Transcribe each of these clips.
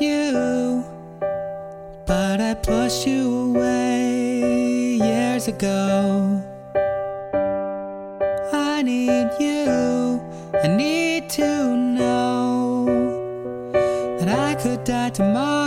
you, but I pushed you away years ago. I need you, I need to know that I could die tomorrow.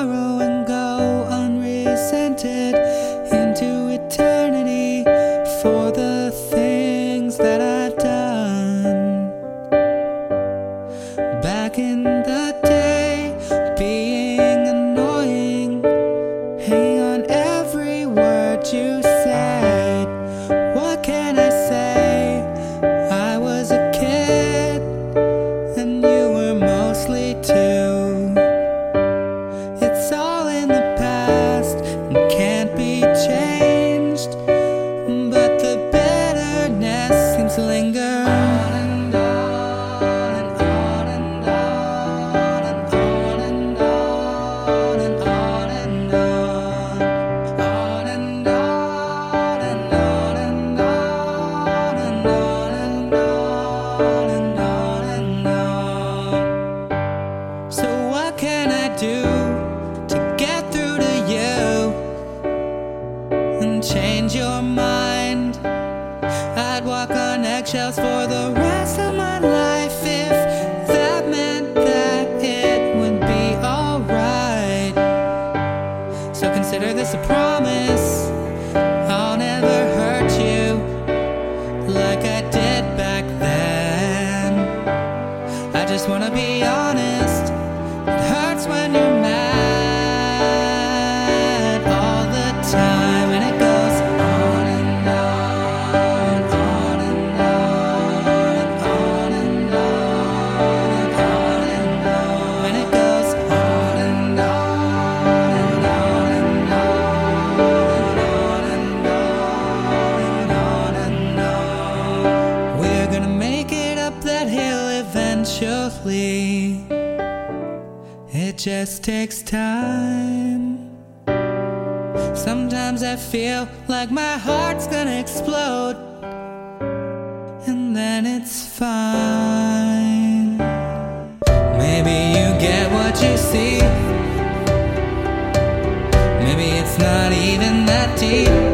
Change your mind? I'd walk on eggshells for the rest of my life if that meant that it would be alright. So consider this a promise. I'll never hurt you like I did back then. I just wanna be eventually. It just takes time. Sometimes I feel like my heart's gonna explode, and then it's fine. Maybe you get what you see. Maybe it's not even that deep.